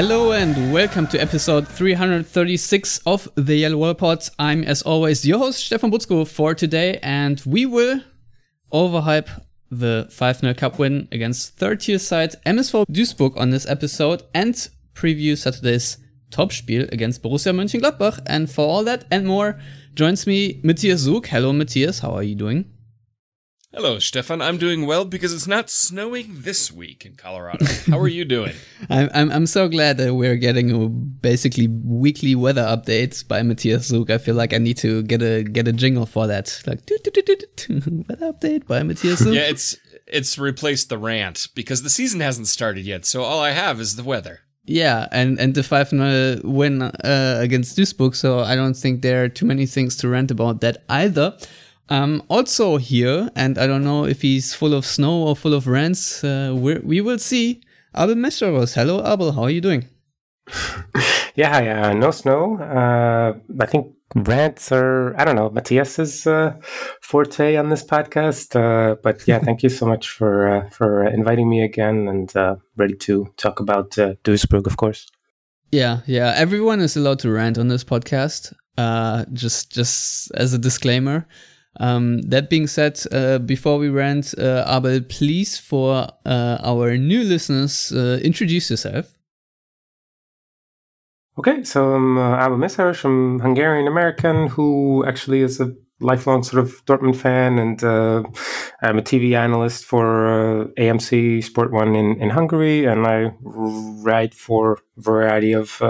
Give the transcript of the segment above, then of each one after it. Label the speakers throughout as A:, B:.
A: Hello and welcome to episode 336 of the Yellow Wall Pod. I'm, as always, your host, Stefan Buczko, for today, and we will overhype the 5 0 Cup win against third tier side MSV Duisburg on this episode and preview Saturday's Topspiel against Borussia Mönchengladbach. And for all that and more, joins me Matthias Zug. Hello, Matthias. How are you doing?
B: Hello, Stefan. I'm doing well because it's not snowing this week in Colorado. How are you doing?
A: I'm, I'm I'm so glad that we're getting basically weekly weather updates by Matthias Zug. I feel like I need to get a get a jingle for that, like doo, doo, doo, weather update by Matthias Zug.
B: yeah, it's it's replaced the rant because the season hasn't started yet. So all I have is the weather.
A: Yeah, and and the five 0 win uh, against Duisburg. So I don't think there are too many things to rant about that either. Um, also here, and I don't know if he's full of snow or full of rants. Uh, we will see. Abel Meszaros. Hello, Abel. How are you doing?
C: yeah, yeah, no snow. Uh, I think rants are, I don't know, Matthias's uh, forte on this podcast. Uh, but yeah, thank you so much for uh, for inviting me again and uh, ready to talk about uh, Duisburg, of course.
A: Yeah, yeah. Everyone is allowed to rant on this podcast. Uh, just just as a disclaimer. Um, that being said, uh, before we rant, uh, Abel, please, for uh, our new listeners, uh, introduce yourself.
C: Okay, so I'm uh, Abel Meszaros. I'm Hungarian American who actually is a lifelong sort of Dortmund fan, and uh, I'm a TV analyst for AMC Sport One in, in Hungary, and I write for a variety of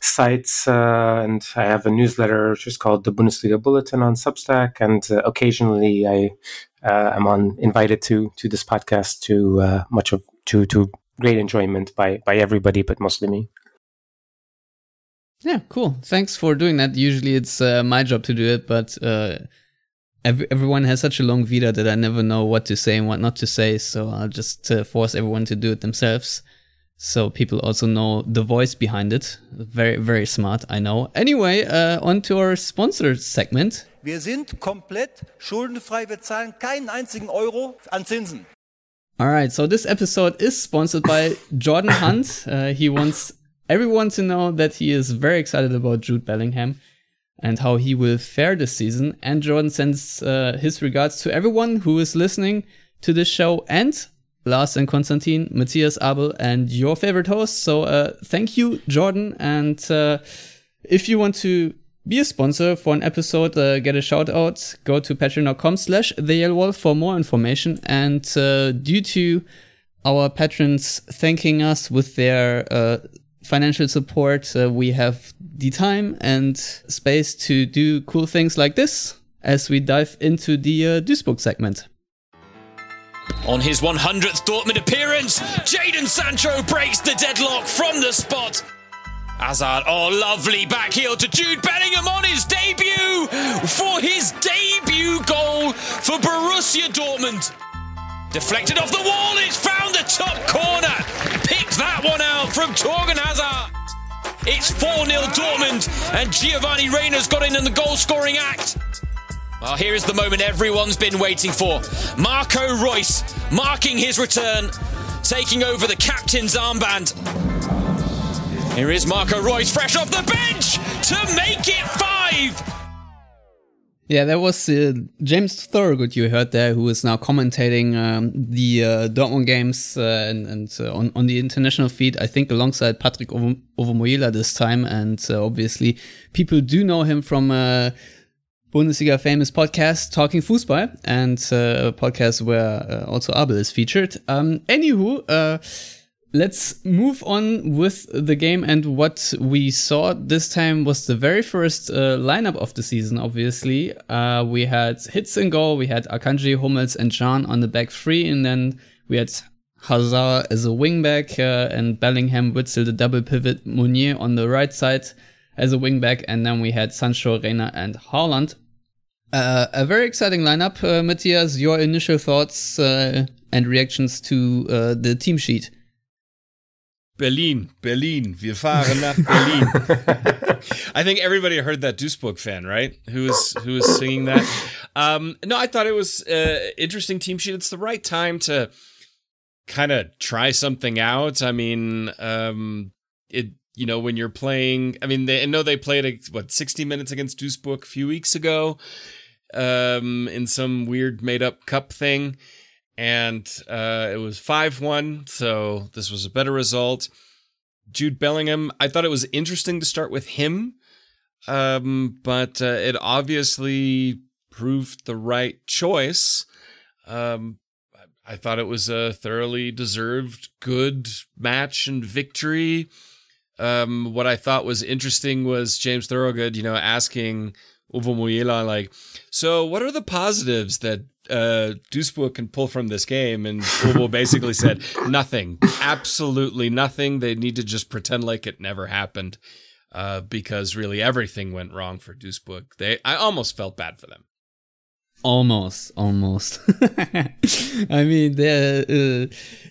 C: sites, uh, and I have a newsletter which is called the Bundesliga Bulletin on Substack, and uh, occasionally I uh, am on invited to to this podcast to uh, much of to to great enjoyment by by everybody, but mostly me.
A: Yeah, cool. Thanks for doing that. Usually it's uh, my job to do it, but every, everyone has such a long vita that I never know what to say and what not to say. So I'll just uh, force everyone to do it themselves. So people also know the voice behind it. Very, very smart, I know. Anyway, uh, on to our sponsor segment.
D: Wir sind komplett schuldenfrei. Wir zahlen keinen einzigen Euro an Zinsen.
A: All right, so this episode is sponsored by Jordan Hunt. Uh, he wants everyone to know that he is very excited about Jude Bellingham and how he will fare this season. And Jordan sends uh, his regards to everyone who is listening to this show and Lars and Konstantin, Matthias Abel, and your favorite host. So uh, thank you, Jordan. And uh, if you want to be a sponsor for an episode, uh, get a shout out, go to patreon.com slash the wall for more information. And uh, due to our patrons thanking us with their uh, financial support, uh, we have the time and space to do cool things like this as we dive into the Duisburg segment.
B: On his 100th Dortmund appearance, Jadon Sancho breaks the deadlock from the spot. Hazard, oh, lovely back heel to Jude Bellingham on his debut for his debut goal for Borussia Dortmund. Deflected off the wall, it's found the top corner. Picked that one out from Torgan Hazard. It's 4 0 Dortmund, and Giovanni Reyna's got in in the goal scoring act. Well, here is the moment everyone's been waiting for. Marco Reus marking his return, taking over the captain's armband. Here is Marco Reus, fresh off the bench to make it five.
A: Yeah, that was uh, James Thorogood you heard there, who is now commentating um, the uh, Dortmund games uh, and, and uh, on, on the international feed, I think alongside Patrick Owomoyela this time. And uh, obviously, people do know him from uh, Bundesliga famous podcast Talking Fußball and uh, a podcast where uh, also Abel is featured. Um, anywho, uh, let's move on with the game and what we saw this time was the very first uh, lineup of the season obviously uh, we had Hitz and goal we had akanji hummels and Can on the back three and then we had hazard as a wingback uh, and bellingham witsel the double pivot Meunier on the right side as a wingback and then we had sancho reyna and Haaland. Uh, a very exciting lineup uh, matthias your initial thoughts uh, and reactions to the team sheet
E: Berlin, Berlin, wir fahren nach Berlin. I think everybody heard that Duisburg fan, right? Who was who was singing that? Um, no, I thought it was uh, interesting team sheet. It's the right time to kind of try something out. I mean, um, it you know when you're playing. I mean, they I know they played a, what 60 minutes against Duisburg a few weeks ago, um, in some weird made up cup thing and uh, it was 5 1, so this was a better result. Jude Bellingham, I thought it was interesting to start with him, um, but uh, it obviously proved the right choice. Um, I thought it was a thoroughly deserved good match and victory. Um, what I thought was interesting was James Thorogood, you know, asking Owomoyela, like, so what are the positives that uh, Duisburg can pull from this game. And Uwe basically said, nothing, absolutely nothing. They need to just pretend like it never happened uh, because really everything went wrong for Duisburg. They, I almost felt bad for them.
A: Almost, almost. I mean, there, uh,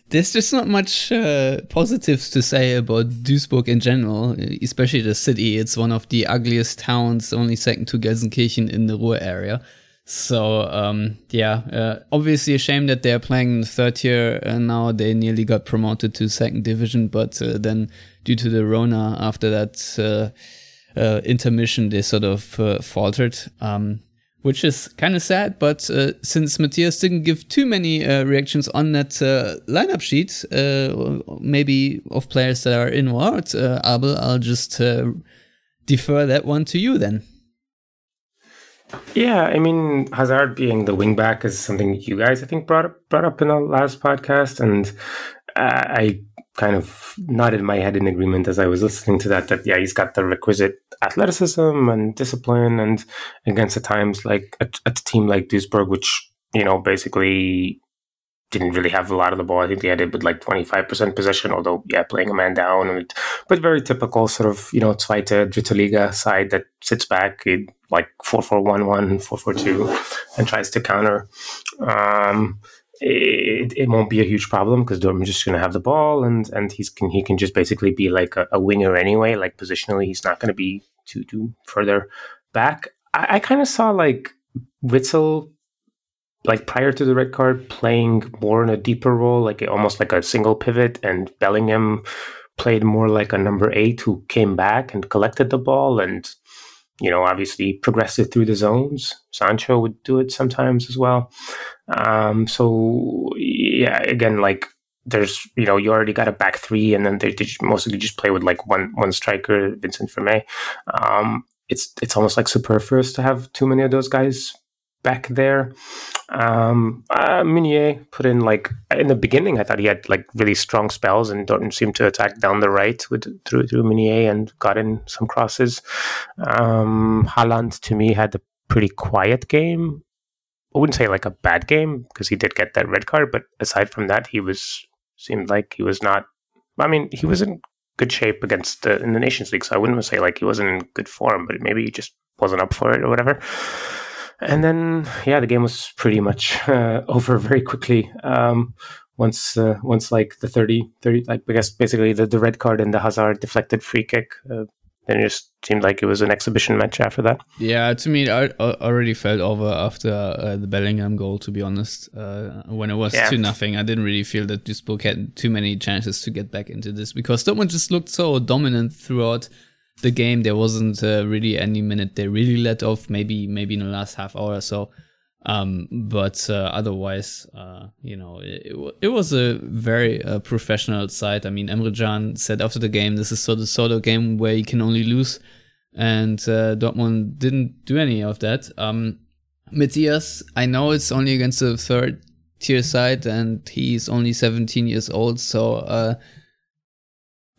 A: there's just not much uh, positives to say about Duisburg in general, especially the city. It's one of the ugliest towns, only second to Gelsenkirchen in the Ruhr area. So um, yeah, uh, obviously a shame that they're playing in the third tier uh, now. They nearly got promoted to second division, but uh, then due to the Rona after that uh, uh, intermission, they sort of uh, faltered, um, which is kind of sad. But uh, since Matthias didn't give too many uh, reactions on that uh, lineup sheet, maybe of players that are in or out, Abel, I'll just defer that one to you then.
C: Yeah, I mean, Hazard being the wingback is something you guys, I think, brought up, brought up in the last podcast, and uh, I kind of nodded my head in agreement as I was listening to that. That yeah, he's got the requisite athleticism and discipline, and against at times like a, a team like Duisburg, which you know basically didn't really have a lot of the ball. I think they had it with like 25% possession, although, yeah, playing a man down. And, but very typical sort of, you know, Zweite, Dritte Liga side that sits back in like 4 4 1 1, 4 4 2, and tries to counter. Um, it, it won't be a huge problem because Dortmund's just going to have the ball and, and he's can, he can just basically be like a, a winger anyway. Like positionally, he's not going to be too, too further back. I, I kind of saw like Witsel like prior to the red card, playing more in a deeper role, like almost like a single pivot, and Bellingham played more like a number eight who came back and collected the ball and you know obviously progressive through the zones. Sancho would do it sometimes as well. Um, so yeah, again, like there's you know you already got a back three, and then they, they mostly just play with like one one striker, Vincent Vermeij. Um, it's it's almost like superfluous to have too many of those guys back there. Um, uh, put in like in the beginning, I thought he had like really strong spells and Dortmund seemed to attack down the right with through through Meunier and got in some crosses. Um, Haaland to me had a pretty quiet game. I wouldn't say like a bad game because he did get that red card, but aside from that, he was seemed like he was not. I mean, he was in good shape against the in the Nations League, so I wouldn't say like he wasn't in good form, but maybe he just wasn't up for it or whatever. And then, yeah, the game was pretty much uh, over very quickly. Um, once, uh, once like the 30, 30, like I guess basically the, the red card and the Hazard deflected free kick. Uh, then it just seemed like it was an exhibition match after that.
A: Yeah, to me, I already felt over after uh, the Bellingham goal. To be honest, uh, when it was yeah. two nothing, I didn't really feel that Duisburg had too many chances to get back into this because Dortmund just looked so dominant throughout the game. There wasn't uh, really any minute they really let off. Maybe maybe in the last half hour or so. Um, but uh, otherwise, uh, you know, it, it, was a very uh, professional side. I mean, Emre Can said after the game, this is sort of sort of game where you can only lose, and uh, Dortmund didn't do any of that. Um, Matthias, I know it's only against the third tier side, and he's only 17 years old, so uh,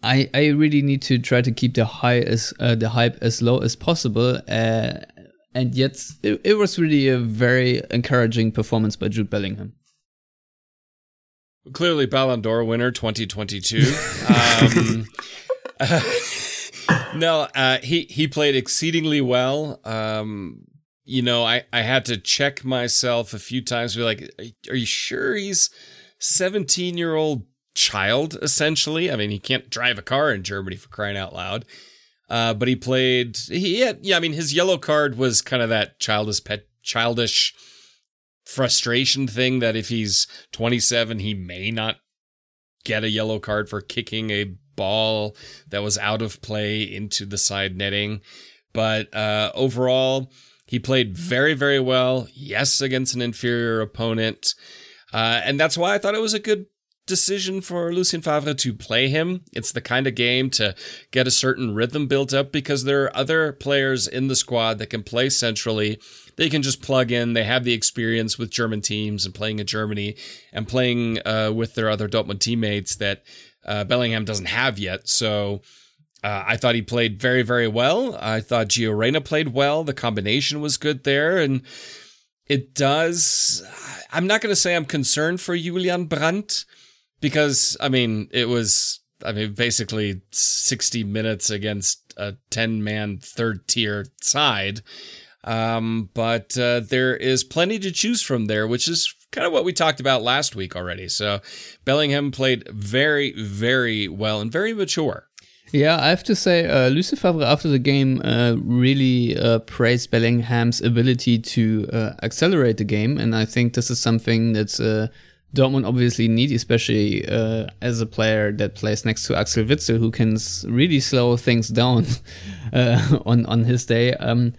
A: I, I really need to try to keep the high as uh, the hype as low as possible. Uh, and yet, it, it was really a very encouraging performance by Jude Bellingham.
E: Clearly, Ballon d'Or winner 2022. um, uh, no, uh, he he played exceedingly well. Um, you know, I I had to check myself a few times. To be like, are you sure he's 17 year old child, essentially. I mean, he can't drive a car in Germany for crying out loud. Uh, but he played. He had, yeah. I mean, his yellow card was kind of that childish, pet, childish frustration thing that if he's 27, he may not get a yellow card for kicking a ball that was out of play into the side netting. But uh, overall, he played very, very well. Yes, against an inferior opponent. Uh, and that's why I thought it was a good decision for Lucien Favre to play him. It's the kind of game to get a certain rhythm built up because there are other players in the squad that can play centrally. They can just plug in. They have the experience with German teams and playing in Germany and playing uh, with their other Dortmund teammates that uh, Bellingham doesn't have yet. So uh, I thought he played very, very well. I thought Gio Reyna played well. The combination was good there. And it does. I'm not going to say I'm concerned for Julian Brandt because I mean it was I mean basically 60 minutes against a 10 man third tier side. Um, but uh, there is plenty to choose from there, which is kind of what we talked about last week already. So Bellingham played very, very well and very mature.
A: Yeah, I have to say, uh, Lucien Favre after the game uh, really uh, praised Bellingham's ability to uh, accelerate the game, and I think this is something that's uh, Dortmund obviously need, especially uh, as a player that plays next to Axel Witsel, who can really slow things down uh, on on his day. Um,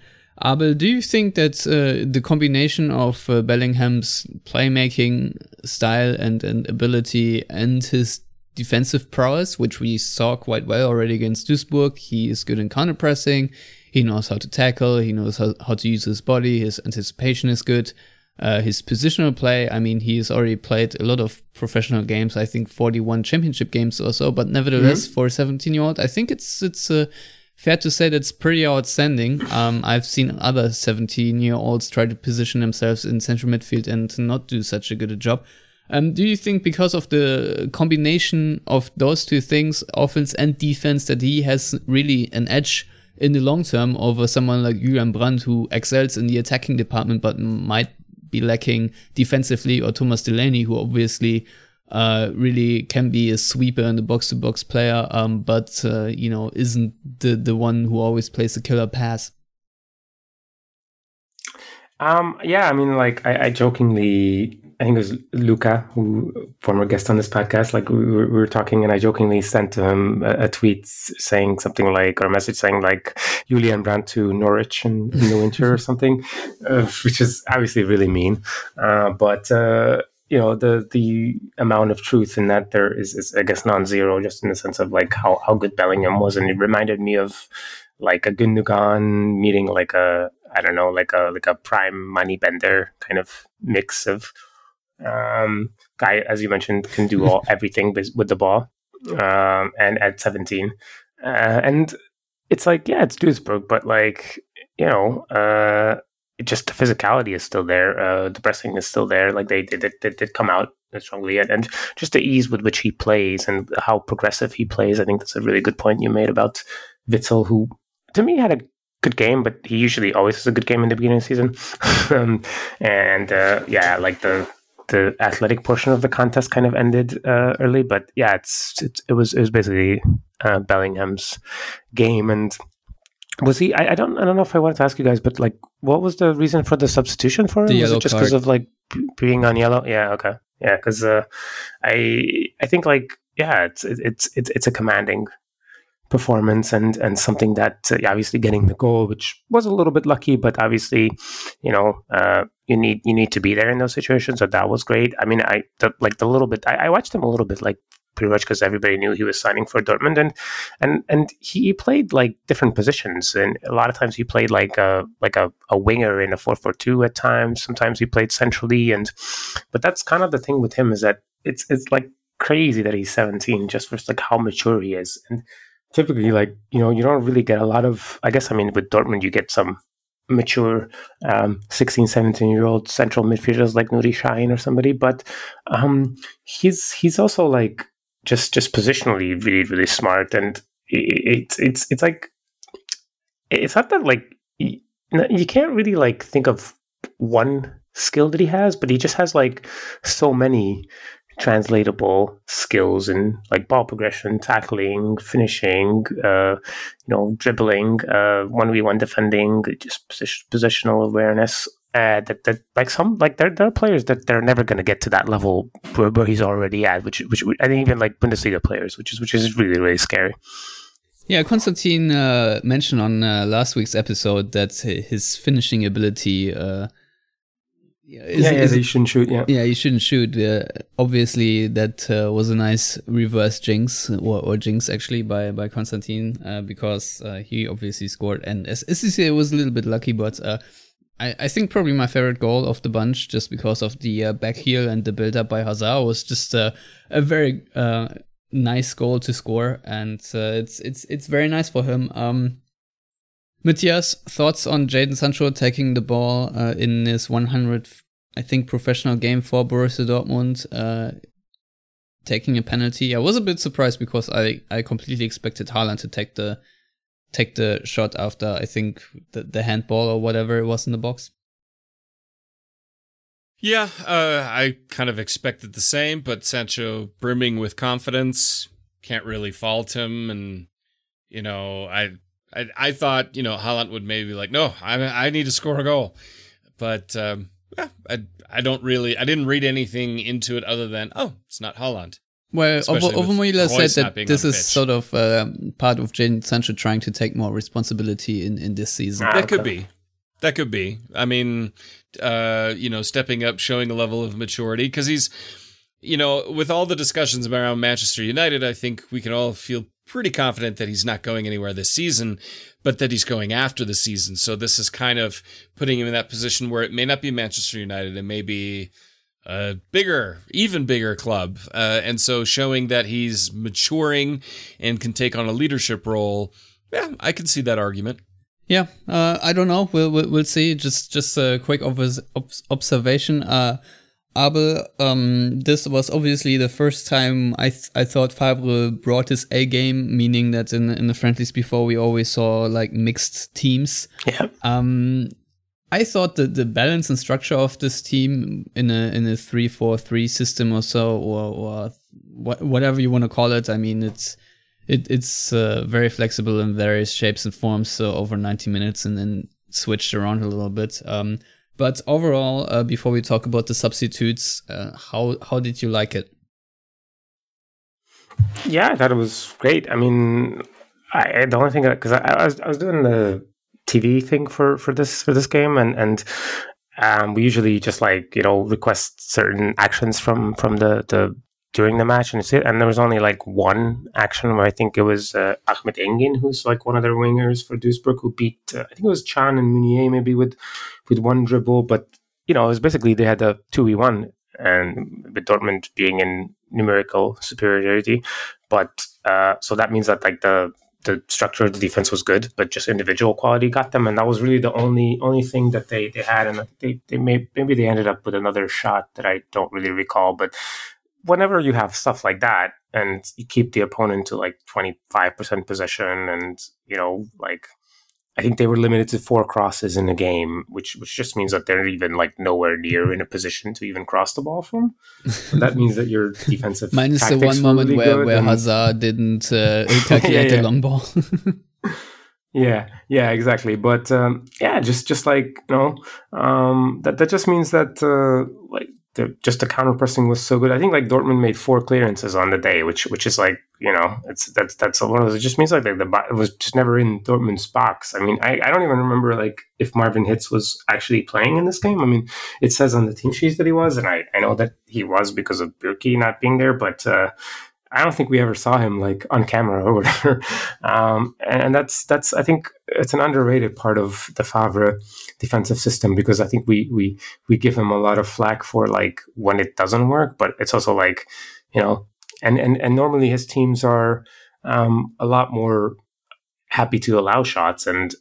A: Abel, do you think that uh, the combination of uh, Bellingham's playmaking style and, and ability and his defensive prowess, which we saw quite well already against Duisburg, he is good in counter pressing, he knows how to tackle, he knows how, how to use his body, his anticipation is good. Uh, his positional play, I mean, he's already played a lot of professional games. I think 41 championship games or so. But nevertheless, mm-hmm. for a 17 year old, I think it's it's uh, fair to say that's pretty outstanding. Um, I've seen other 17 year olds try to position themselves in central midfield and not do such a good a job. Um, do you think because of the combination of those two things, offense and defense, that he has really an edge in the long term over someone like Julian Brandt, who excels in the attacking department but might be lacking defensively, or Thomas Delaney, who obviously uh, really can be a sweeper and a box to box player, um, but uh, you know isn't the the one who always plays the killer pass.
C: Um, yeah, I mean, like I, I jokingly I think it was Luca, who former guest on this podcast. Like we were, we were talking, and I jokingly sent to him a, a, tweet saying something like, or a message saying like, Julian Brandt to Norwich in, in the winter or something, uh, which is obviously really mean. Uh, but uh, you know, the the amount of truth in that there is, is I guess non-zero, just in the sense of like how how good Bellingham was, and it reminded me of like a Gundogan meeting like a I don't know, like a like a prime money bender kind of mix of um, guy, as you mentioned, can do all everything with the ball. Um, and at 17, uh, and it's like, yeah, it's Duisburg, but like, you know, uh, just the physicality is still there. Uh, the pressing is still there. Like they did, they did come out strongly, and, and just the ease with which he plays and how progressive he plays. I think that's a really good point you made about Witsel, who to me had a good game, but he usually always has a good game in the beginning of the season. um, and uh, yeah, like the the athletic portion of the contest kind of ended uh, early. But yeah, it's, it's, it was it was basically uh, Bellingham's game, and was he? I, I, don't I don't know if I wanted to ask you guys, but like, what was the reason for the substitution for him? was it just because of like being on yellow? Yeah, okay, yeah, because uh, I I think like yeah, it's it's it's it's a commanding performance and and something that uh, obviously getting the goal, which was a little bit lucky, but obviously, you know, uh, you need you need to be there in those situations. So that was great. I mean, I the, like the little bit. I, I watched him a little bit, like pretty much because everybody knew he was signing for Dortmund, and and and he played like different positions, and a lot of times he played like a like a, a winger in a four four two at times. Sometimes he played centrally, and but that's kind of the thing with him is that it's it's like crazy that he's 17 just for like how mature he is. And typically, like you know, you don't really get a lot of. I guess I mean with Dortmund, you get some mature um, 16 17 year old central midfielders like Nuri Sahin or somebody but um, he's he's also like just just positionally really really smart and it's it's it's like it's not that like you, you can't really like think of one skill that he has but he just has like so many translatable skills in like ball progression, tackling, finishing, uh, you know, dribbling, uh, one v one defending, just position, positional awareness. Uh, that that like some like there there are players that they're never going to get to that level where, where he's already at, which which I think even like Bundesliga players, which is which is really really scary.
A: Yeah, Konstantin uh, mentioned on uh, last week's episode that his finishing ability uh,
C: yeah, yeah, is, shouldn't shoot. Yeah,
A: yeah, you shouldn't shoot. Uh, obviously, that uh, was a nice reverse jinx or, or jinx actually by by Konstantin uh, because uh, he obviously scored, and as, as you say, it was a little bit lucky, but. Uh, I, I think probably my favorite goal of the bunch, just because of the uh, back heel and the build up by Hazard, was just a very nice goal to score, and it's it's it's very nice for him. Um, Matthias, thoughts on Jadon Sancho taking the ball uh, in his 100, I think, professional game for Borussia Dortmund, uh, taking a penalty? I was a bit surprised because I, I completely expected Haaland to take the take the shot after I think the, the handball or whatever it was in the box.
E: Yeah, uh, I kind of expected the same, but Sancho brimming with confidence can't really fault him, and you know I I, I thought you know Haaland would maybe like no I I need to score a goal, but um, yeah, I I don't really I didn't read anything into it other than oh it's not Haaland.
A: Well, Owomoyela said that this is sort of um, part of Jadon Sancho trying to take more responsibility in, in this season.
E: That could be. That could be. I mean, uh, you know, stepping up, showing a level of maturity because he's, you know, with all the discussions around Manchester United, I think we can all feel pretty confident that he's not going anywhere this season, but that he's going after the season. So this is kind of putting him in that position where it may not be Manchester United, it may be a bigger, even bigger club. Uh, and so showing that he's maturing and can take on a leadership role, yeah, I can see that argument.
A: Yeah, uh, I don't know. We'll, we'll, we'll see. Just just a quick observation. Uh, Abel, um, this was obviously the first time I th- I thought Favre brought his A game, meaning that in in the friendlies before we always saw like mixed teams.
C: Yeah.
A: Um, I thought that the balance and structure of this team in a in a three four three system or so, or or wh- whatever you want to call it. I mean, it's it it's uh, very flexible in various shapes and forms. So over ninety minutes, and then switched around a little bit. Um, but overall, uh, before we talk about the substitutes, uh, how how did you like it?
C: Yeah, I thought it was great. I mean, I, the only thing because I, I, was I was doing the TV thing for for this for this game, and and um, we usually just like you know request certain actions from from the the during the match, and and there was only like one action where I think it was uh, Ahmet Engin, who's like one of their wingers for Duisburg, who beat uh, I think it was Can and Meunier maybe with with one dribble, but you know it was basically they had a two v one, and with Dortmund being in numerical superiority, but uh, so that means that like the the structure of the defense was good, but just individual quality got them, and that was really the only only thing that they they had, and they they may, maybe they ended up with another shot that I don't really recall, but whenever you have stuff like that and you keep the opponent to like 25% possession and you know like i think they were limited to four crosses in a game which which just means that they're even like nowhere near in a position to even cross the ball from. That means that your defensive
A: minus the one moment really where, where hazard didn't uh, calculate yeah, yeah. the long ball.
C: Yeah yeah exactly. But um, yeah just just like you know um, that that just means that uh, like the, just the counter pressing was so good. I think like Dortmund made four clearances on the day, which which is like you know it's that's that's one of those. It just means like the, the it was just never in Dortmund's box. I mean, I, I don't even remember like if Marvin Hitz was actually playing in this game. I mean, it says on the team sheets that he was, and I I know that he was because of Bürki not being there, but. uh I don't think we ever saw him like on camera or whatever. Um, and that's that's I think it's an underrated part of the Favre defensive system because I think we we we give him a lot of flack for like when it doesn't work, but it's also like you know and and and normally his teams are um, a lot more happy to allow shots, and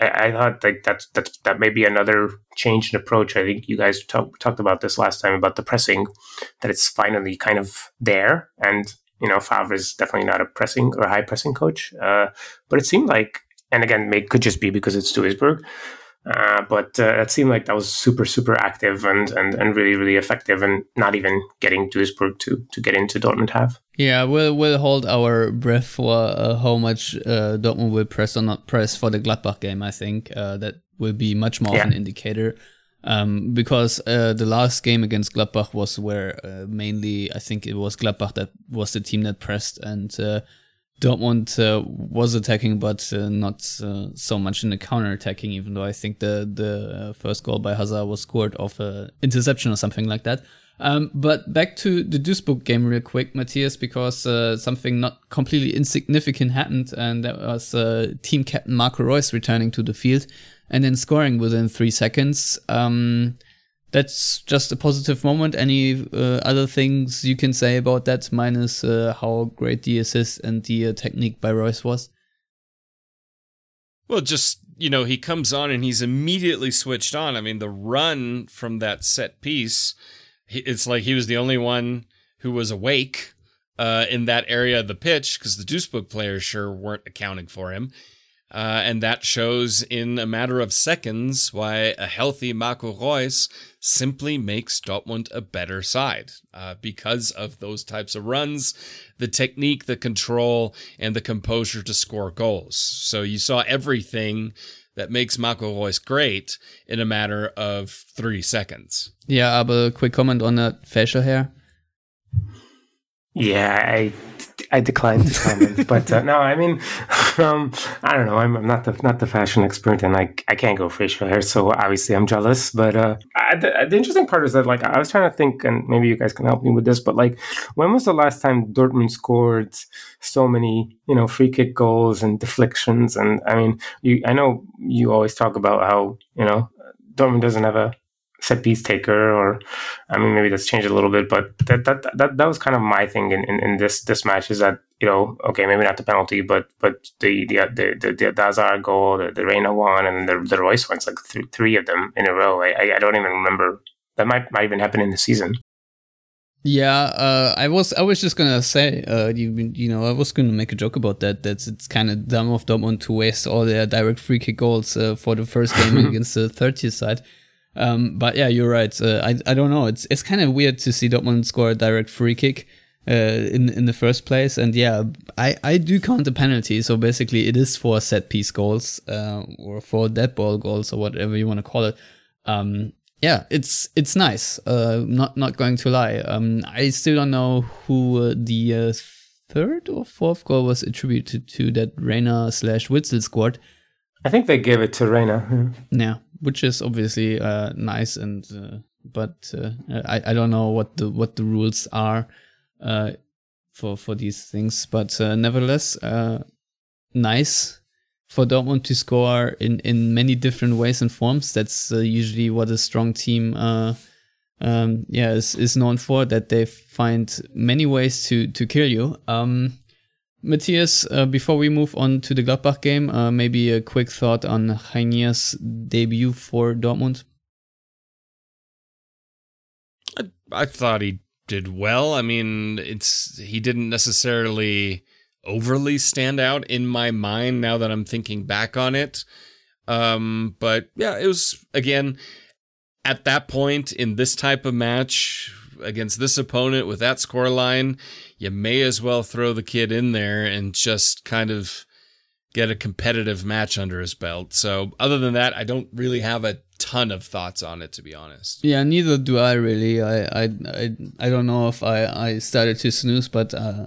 C: I, thought like that's that's that may be another change in approach. I think you guys talk, talked about this last time about the pressing, that it's finally kind of there, and you know Favre is definitely not a pressing or high pressing coach, uh, but it seemed like, and again, it could just be because it's Duisburg. Uh, but uh, it seemed like that was super, super active and, and, and really, really effective, and not even getting Duisburg to to get into Dortmund have.
A: Yeah, we'll we'll hold our breath for uh, how much uh, Dortmund will press or not press for the Gladbach game. I think uh, that will be much more yeah. of an indicator. Um, because uh, the last game against Gladbach was where uh, mainly I think it was Gladbach that was the team that pressed and uh, Dortmund was attacking, but not so much in the counter attacking. Even though I think the the first goal by Hazard was scored off a interception or something like that. Um, but back to the Duisburg game real quick, Matthias, because uh, something not completely insignificant happened, and that was uh, team captain Marco Reus returning to the field and then scoring within three seconds. Um, that's just a positive moment. Any uh, other things you can say about that, minus uh, how great the assist and the uh, technique by Reus was?
E: Well, just you know, he comes on and he's immediately switched on. I mean, the run from that set piece it's like he was the only one who was awake uh, in that area of the pitch because the Duisburg players sure weren't accounting for him. Uh, and that shows in a matter of seconds why a healthy Marco Reus simply makes Dortmund a better side uh, because of those types of runs, the technique, the control, and the composure to score goals. So you saw everything that makes Marco Reus great in a matter of three seconds.
A: Yeah, but quick comment on that facial hair.
C: Yeah, I I declined to comment, but uh, no, I mean, um, I don't know. I'm, I'm, not the not the fashion expert, and I I can't go facial hair, so obviously I'm jealous. But uh, I, the, the, interesting part is that like I was trying to think, and maybe you guys can help me with this. But like, when was the last time Dortmund scored so many you know free kick goals and deflections? And I mean, you I know you always talk about how you know Dortmund doesn't have a set piece taker or I mean maybe that's changed a little bit but that that that, that was kind of my thing in, in, in this this match is that you know okay maybe not the penalty but but the the the the, the Dazar goal the, the Reyna one and the the Reus ones like th- three of them in a row I, I don't even remember that might might even happen in the season
A: yeah, uh, I was I was just gonna say, uh, you you know, I was gonna make a joke about that. That it's kind of dumb of Dortmund to waste all their direct free kick goals uh, for the first game against the 30th side. Um, but yeah, you're right. Uh, I I don't know. It's it's kind of weird to see Dortmund score a direct free kick uh, in in the first place. And yeah, I I do count the penalty. So basically, it is for set piece goals uh, or for dead ball goals or whatever you want to call it. Um, yeah, it's it's nice. Uh, not not going to lie. Um, I still don't know who uh, the uh, third or fourth goal was attributed to that Reyna slash Witsel scored.
C: I think they gave it to Reyna.
A: Yeah. yeah which is obviously uh, nice and uh, but uh, I, I don't know what the what the rules are uh, for for these things but uh, nevertheless uh, nice for Dortmund to score in in many different ways and forms. That's usually what a strong team um, yeah is, is known for that they find many ways to to kill you. Um, Matthias, uh, before we move on to the Gladbach game, uh, maybe a quick thought on Reinier's debut for Dortmund.
E: I, I thought he did well. I mean, it's he didn't necessarily overly stand out in my mind now that I'm thinking back on it. Um, but yeah, it was again at that point in this type of match against this opponent with that score line, you may as well throw the kid in there and just kind of get a competitive match under his belt. So, other than that, I don't really have a ton of thoughts on it, to be honest.
A: Yeah, neither do I really. I I I, I don't know if I I started to snooze, but. Uh,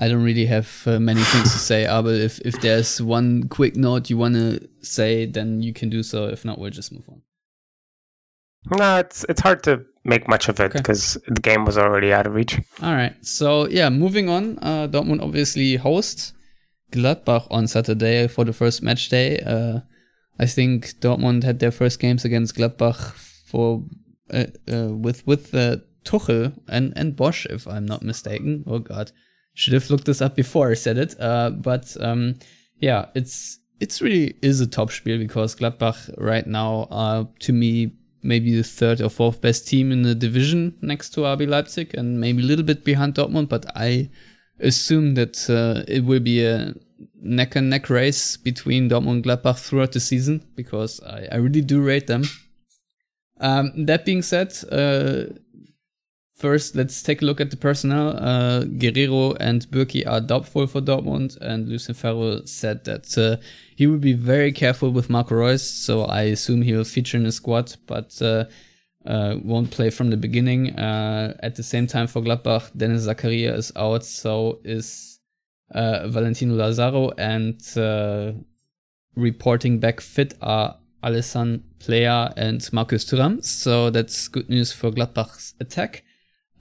A: I don't really have uh, many things to say, but if, if there's one quick note you want to say, then you can do so. If not, we'll just move on.
C: No, it's it's hard to make much of it because okay. the game was already out of reach.
A: All right. So yeah, moving on. Uh, Dortmund obviously host Gladbach on Saturday for the first match day. Uh, I think Dortmund had their first games against Gladbach for uh, uh with with the Tuchel and, and Bosz, if I'm not mistaken. Oh God, should have looked this up before I said it. Uh, but um, yeah, it's it's really is a top spiel because Gladbach right now are to me maybe the third or fourth best team in the division next to RB Leipzig and maybe a little bit behind Dortmund. But I assume that uh, it will be a neck and neck race between Dortmund and Gladbach throughout the season because I, I really do rate them. Um, that being said, uh, first let's take a look at the personnel. Uh, Guerreiro and Bürki are doubtful for Dortmund, and Lucien Favre said that uh, he will be very careful with Marco Reus, so I assume he will feature in the squad, but uh, uh, won't play from the beginning. Uh, at the same time, for Gladbach, Dennis Zakaria is out, so is Valentino Lazaro, and reporting back fit are Alessandro Plea and Marcus Thuram. So that's good news for Gladbach's attack.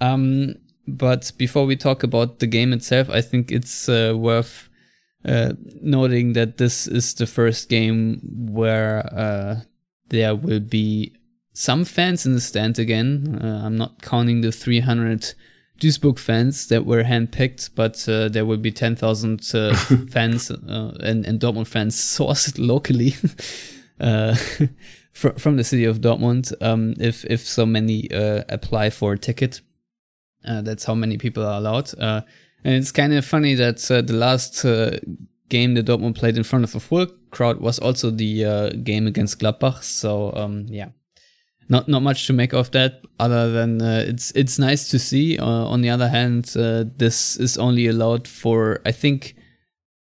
A: Um, but before we talk about the game itself, I think it's uh, worth uh, noting that this is the first game where uh, there will be some fans in the stand again. Uh, I'm not counting the 300 Duisburg fans that were handpicked, but uh, there will be 10,000 uh, fans and, and Dortmund fans sourced locally. uh, from the city of Dortmund. Um, if if so many uh, apply for a ticket, that's how many people are allowed. Uh, and it's kind of funny that uh, the last uh, game that Dortmund played in front of a full crowd was also the game against Gladbach. So um, yeah. Not not much to make of that, other than it's it's nice to see. on the other hand, this is only allowed for I think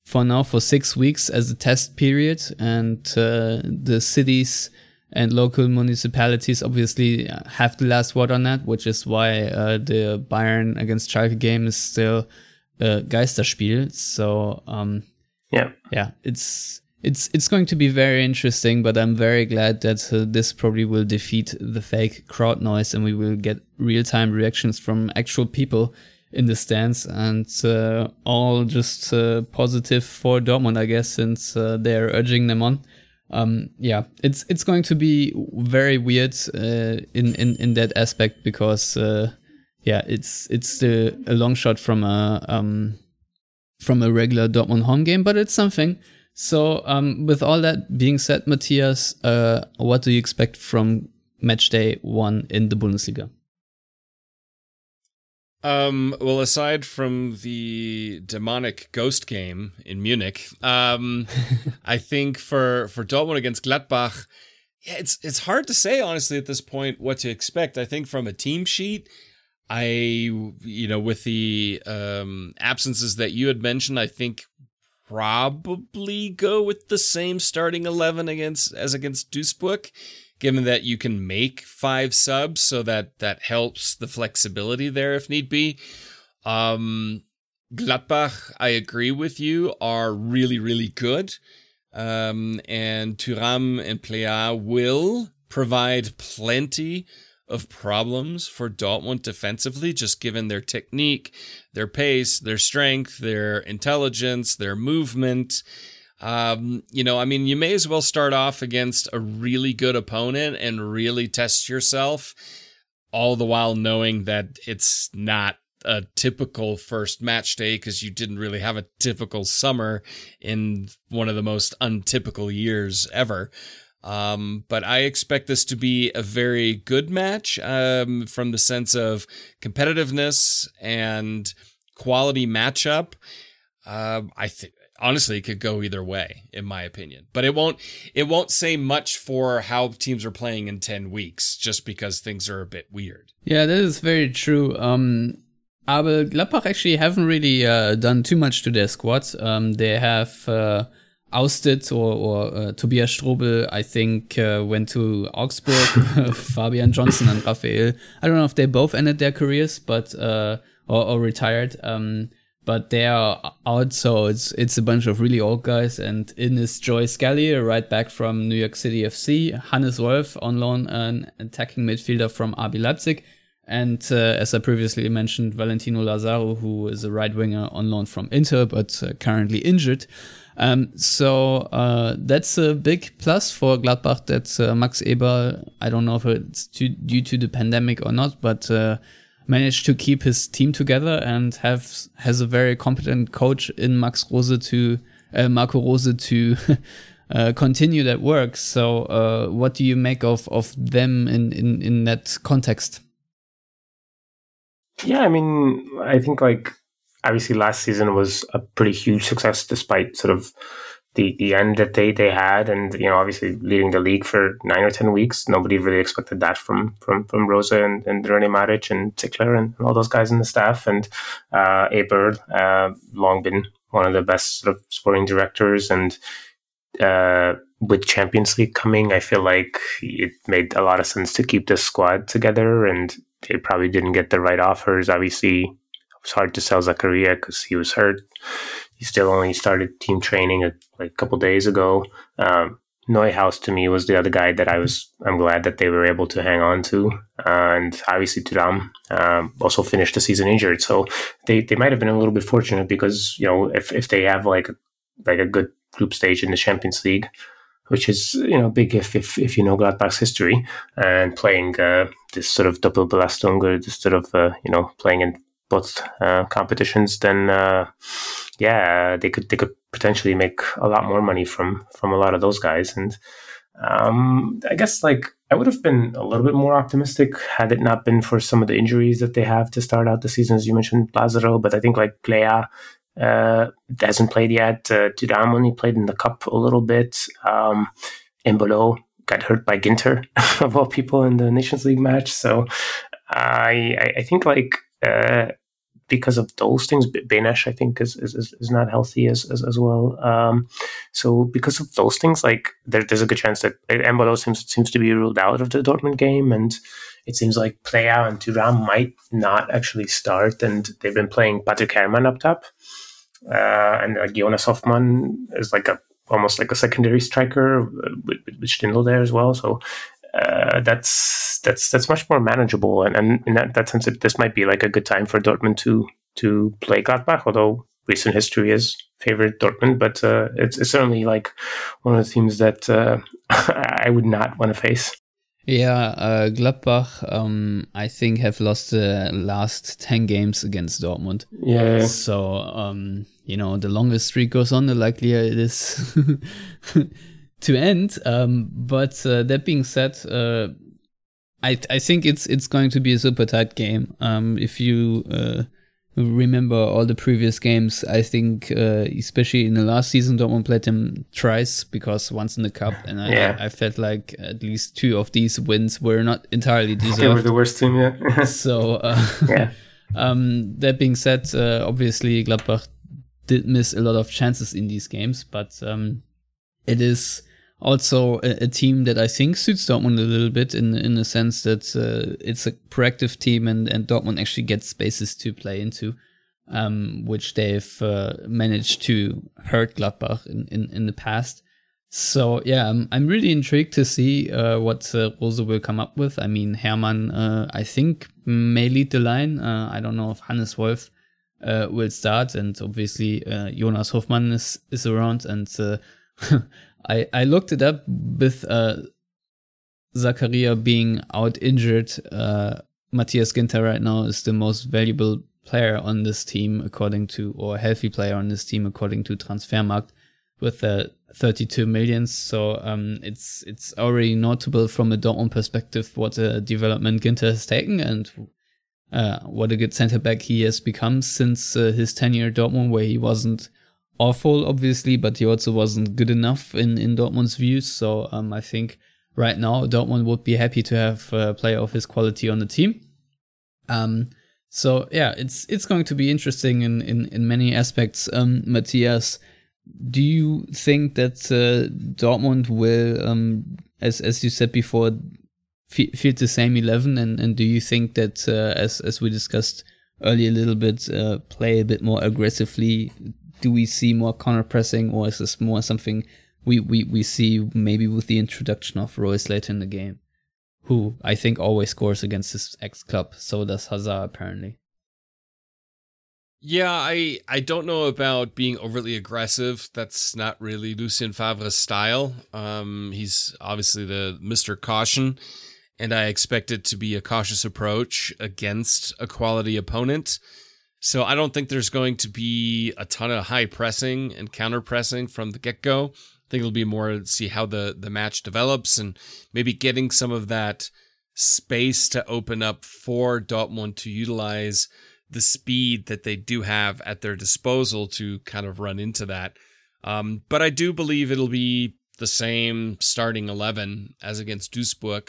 A: for now for six weeks as a test period, and uh, the cities and local municipalities obviously have the last word on that, which is why uh, the Bayern against Schalke game is still a Geisterspiel. So um,
C: yeah,
A: yeah, it's it's it's going to be very interesting. But I'm very glad that uh, this probably will defeat the fake crowd noise, and we will get real time reactions from actual people in the stands and uh, all just uh, positive for Dortmund, I guess, since uh, they're urging them on. Um, yeah, it's it's going to be very weird uh, in in in that aspect because uh, yeah, it's it's the, a long shot from a um, from a regular Dortmund home game, but it's something. So um, with all that being said, Matthias, uh, what do you expect from match day one in the Bundesliga?
E: Um, well, aside from the demonic ghost game in Munich, um, I think for for Dortmund against Gladbach, yeah, it's it's hard to say honestly at this point what to expect. I think from a team sheet, I you know with the um, absences that you had mentioned, I think probably go with the same starting eleven against as against Duisburg given that you can make five subs, so that that helps the flexibility there if need be. Um, Gladbach, I agree with you, are really really good, um, and Thuram and Plea will provide plenty of problems for Dortmund defensively, just given their technique, their pace, their strength, their intelligence, their movement. Um, you know, I mean, you may as well start off against a really good opponent and really test yourself, all the while knowing that it's not a typical first match day because you didn't really have a typical summer in one of the most untypical years ever. Um, but I expect this to be a very good match um, from the sense of competitiveness and quality matchup. Uh, I think honestly it could go either way in my opinion but it won't it won't say much for how teams are playing in 10 weeks just because things are a bit weird
A: yeah that is very true um aber Gladbach actually haven't really uh, done too much to their squad um they have uh, ousted or, or uh, Tobias Strobl, I think, uh, went to Augsburg. Fabian Johnson and Raffael. I don't know if they both ended their careers, but uh, or, or retired. Um, but they are out, so it's it's a bunch of really old guys. And in is Joe Scally, right back from New York City FC, Hannes Wolf on loan, an attacking midfielder from RB Leipzig, and uh, as I previously mentioned, Valentino Lazaro, who is a right winger on loan from Inter, but uh, currently injured. Um, so uh, that's a big plus for Gladbach that uh, Max Eberl, I don't know if it's due to the pandemic or not, but uh, managed to keep his team together and have has a very competent coach in Max Rose to uh, Marco Rose to uh, continue that work. So, uh, what do you make of of them in in in that context?
C: Yeah, I mean, I think like obviously last season was a pretty huge success despite sort of the the end that they they had, and you know, obviously leading the league for nine or ten weeks. Nobody really expected that from from from Rose and, and René Maric and Zickler and, all those guys in the staff. And uh, Eberl, uh, long been one of the best sort of sporting directors, and uh, with Champions League coming, I feel like it made a lot of sense to keep this squad together, and they probably didn't get the right offers. Obviously, it was hard to sell Zakaria because he was hurt. He still only started team training a, like a couple days ago. Um, Neuhaus to me was the other guy that I was. I'm glad that they were able to hang on to, uh, and obviously Thuram um, also finished the season injured. So they, they might have been a little bit fortunate because you know if, if they have like like a good group stage in the Champions League, which is you know big if if, if you know Gladbach's history and playing uh, this sort of double belastung or this sort of uh, you know playing in both uh, competitions, then uh, yeah, they could they could potentially make a lot more money from from a lot of those guys. And um, I guess like I would have been a little bit more optimistic had it not been for some of the injuries that they have to start out the season, as you mentioned, Lazaro. But I think like Plea uh, hasn't played yet. Uh, Thuram only played in the cup a little bit. Um, Embolo got hurt by Ginter of all people in the Nations League match. So I I think like uh, because of those things, Benesh, I think is, is is not healthy as as, as well. Um, so because of those things, like there, there's a good chance that Embolo seems seems to be ruled out of the Dortmund game, and it seems like Plea and Thuram might not actually start, and they've been playing Patrick Herrmann up top, uh, and uh, Jonas Hoffmann is like a almost like a secondary striker uh, with, with Stindl there as well. So uh, that's that's that's much more manageable, and, and in that, that sense, it, this might be like a good time for Dortmund to to play Gladbach. Although recent history has favored Dortmund, but uh, it's, it's certainly like one of the teams that uh, I would not want to face.
A: Yeah, uh, Gladbach, um, I think, have lost the last 10 games against Dortmund.
C: Yeah.
A: So, um, you know, the longer streak goes on, the likelier it is to end. Um, but uh, that being said, uh, I I think it's it's going to be a super tight game. Um, if you uh, remember all the previous games, I think uh, especially in the last season, Dortmund played them twice because once in the cup, and I,
C: Yeah.
A: I, I felt like at least two of these wins were not entirely deserved.
C: They were the worst team, yet.
A: so uh,
C: yeah.
A: um, that being said, uh, obviously Gladbach did miss a lot of chances in these games, but um, it is also a, a team that I think suits Dortmund a little bit in in the sense that uh, it's a proactive team and, and Dortmund actually gets spaces to play into, um, which they've uh, managed to hurt Gladbach in, in, in the past. So yeah, I'm, I'm really intrigued to see uh, what uh, Rose will come up with. I mean, Herrmann, uh, I think may lead the line. Uh, I don't know if Hannes Wolf uh, will start, and obviously Jonas Hoffmann is is around. And I I looked it up with uh, Zakaria being out injured. Uh, Matthias Ginter right now is the most valuable player on this team, according to or healthy player on this team, according to Transfermarkt, with uh, 32 millions. So um, it's it's already notable from a Dortmund perspective what a development Ginter has taken and uh, what a good center back he has become since uh, his tenure at Dortmund, where he wasn't awful, obviously, but he also wasn't good enough in, in Dortmund's views. So um, I think right now Dortmund would be happy to have a player of his quality on the team. Um, so yeah, it's it's going to be interesting in in, in many aspects. Um, Matthias, do you think that uh, Dortmund will, um, as as you said before, field the same eleven, and and do you think that uh, as as we discussed earlier a little bit, uh, play a bit more aggressively? Do we see more counter pressing, or is this more something we, we, we see maybe with the introduction of Reus later in the game, who I think always scores against his ex club. So does Hazard apparently.
E: Yeah, I I don't know about being overly aggressive. That's not really Lucien Favre's style. Um, he's obviously the Mr. Caution, and I expect it to be a cautious approach against a quality opponent. So I don't think there's going to be a ton of high pressing and counter pressing from the get go. I think it'll be more to see how the, the match develops and maybe getting some of that space to open up for Dortmund to utilize the speed that they do have at their disposal to kind of run into that. Um, but I do believe it'll be the same starting 11 as against Duisburg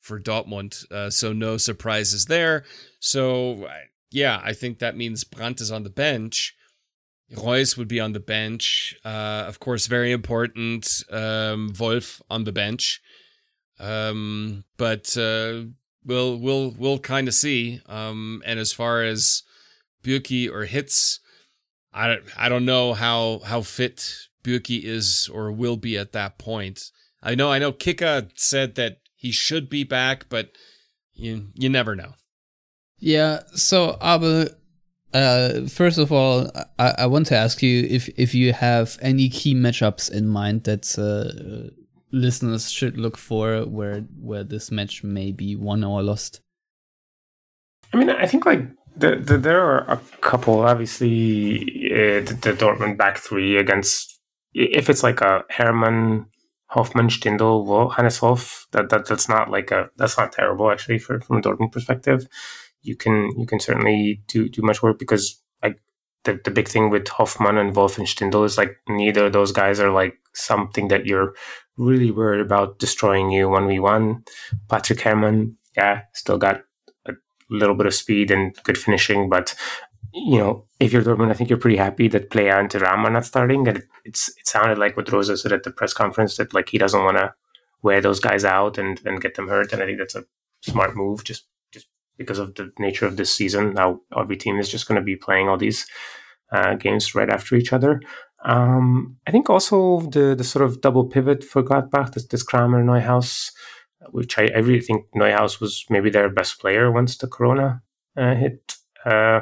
E: for Dortmund. Uh, so no surprises there. So yeah, I think that means Brandt is on the bench. Reus would be on the bench. Uh, of course, very important. Um, Wolf on the bench. Um, but uh, we'll we'll we'll kind of see. Um, and as far as Bürki or Hitz, I don't I don't know how how fit Bürki is or will be at that point. I know I know Kicker said that he should be back, but you you never know.
A: Yeah. So Abel, uh, first of all, I, I want to ask you if if you have any key matchups in mind that uh, listeners should look for, where where this match may be won or lost.
C: I mean, I think like the, the, there are a couple. Obviously, uh, the, the Dortmund back three against if it's like a Herrmann, Hoffmann, Stindl, Hannes Wolf, that, that that's not like a that's not terrible actually for from a Dortmund perspective you can you can certainly do do much work because like the, the big thing with Hoffmann and Wolf and Stindl is like neither of those guys are like something that you're really worried about destroying you one v one. Patrick Herrmann, yeah, still got a little bit of speed and good finishing, but you know, if you're Dortmund, I think you're pretty happy that Pléa and are not starting. And it's it sounded like what Rose said at the press conference that like he doesn't want to wear those guys out and, and get them hurt. And I think that's a smart move just because of the nature of this season. Now every team is just going to be playing all these uh, games right after each other. Um, I think also the the sort of double pivot for Gladbach, this, this Kramer Neuhaus, which I, I really think Neuhaus was maybe their best player once the Corona uh, hit. Uh,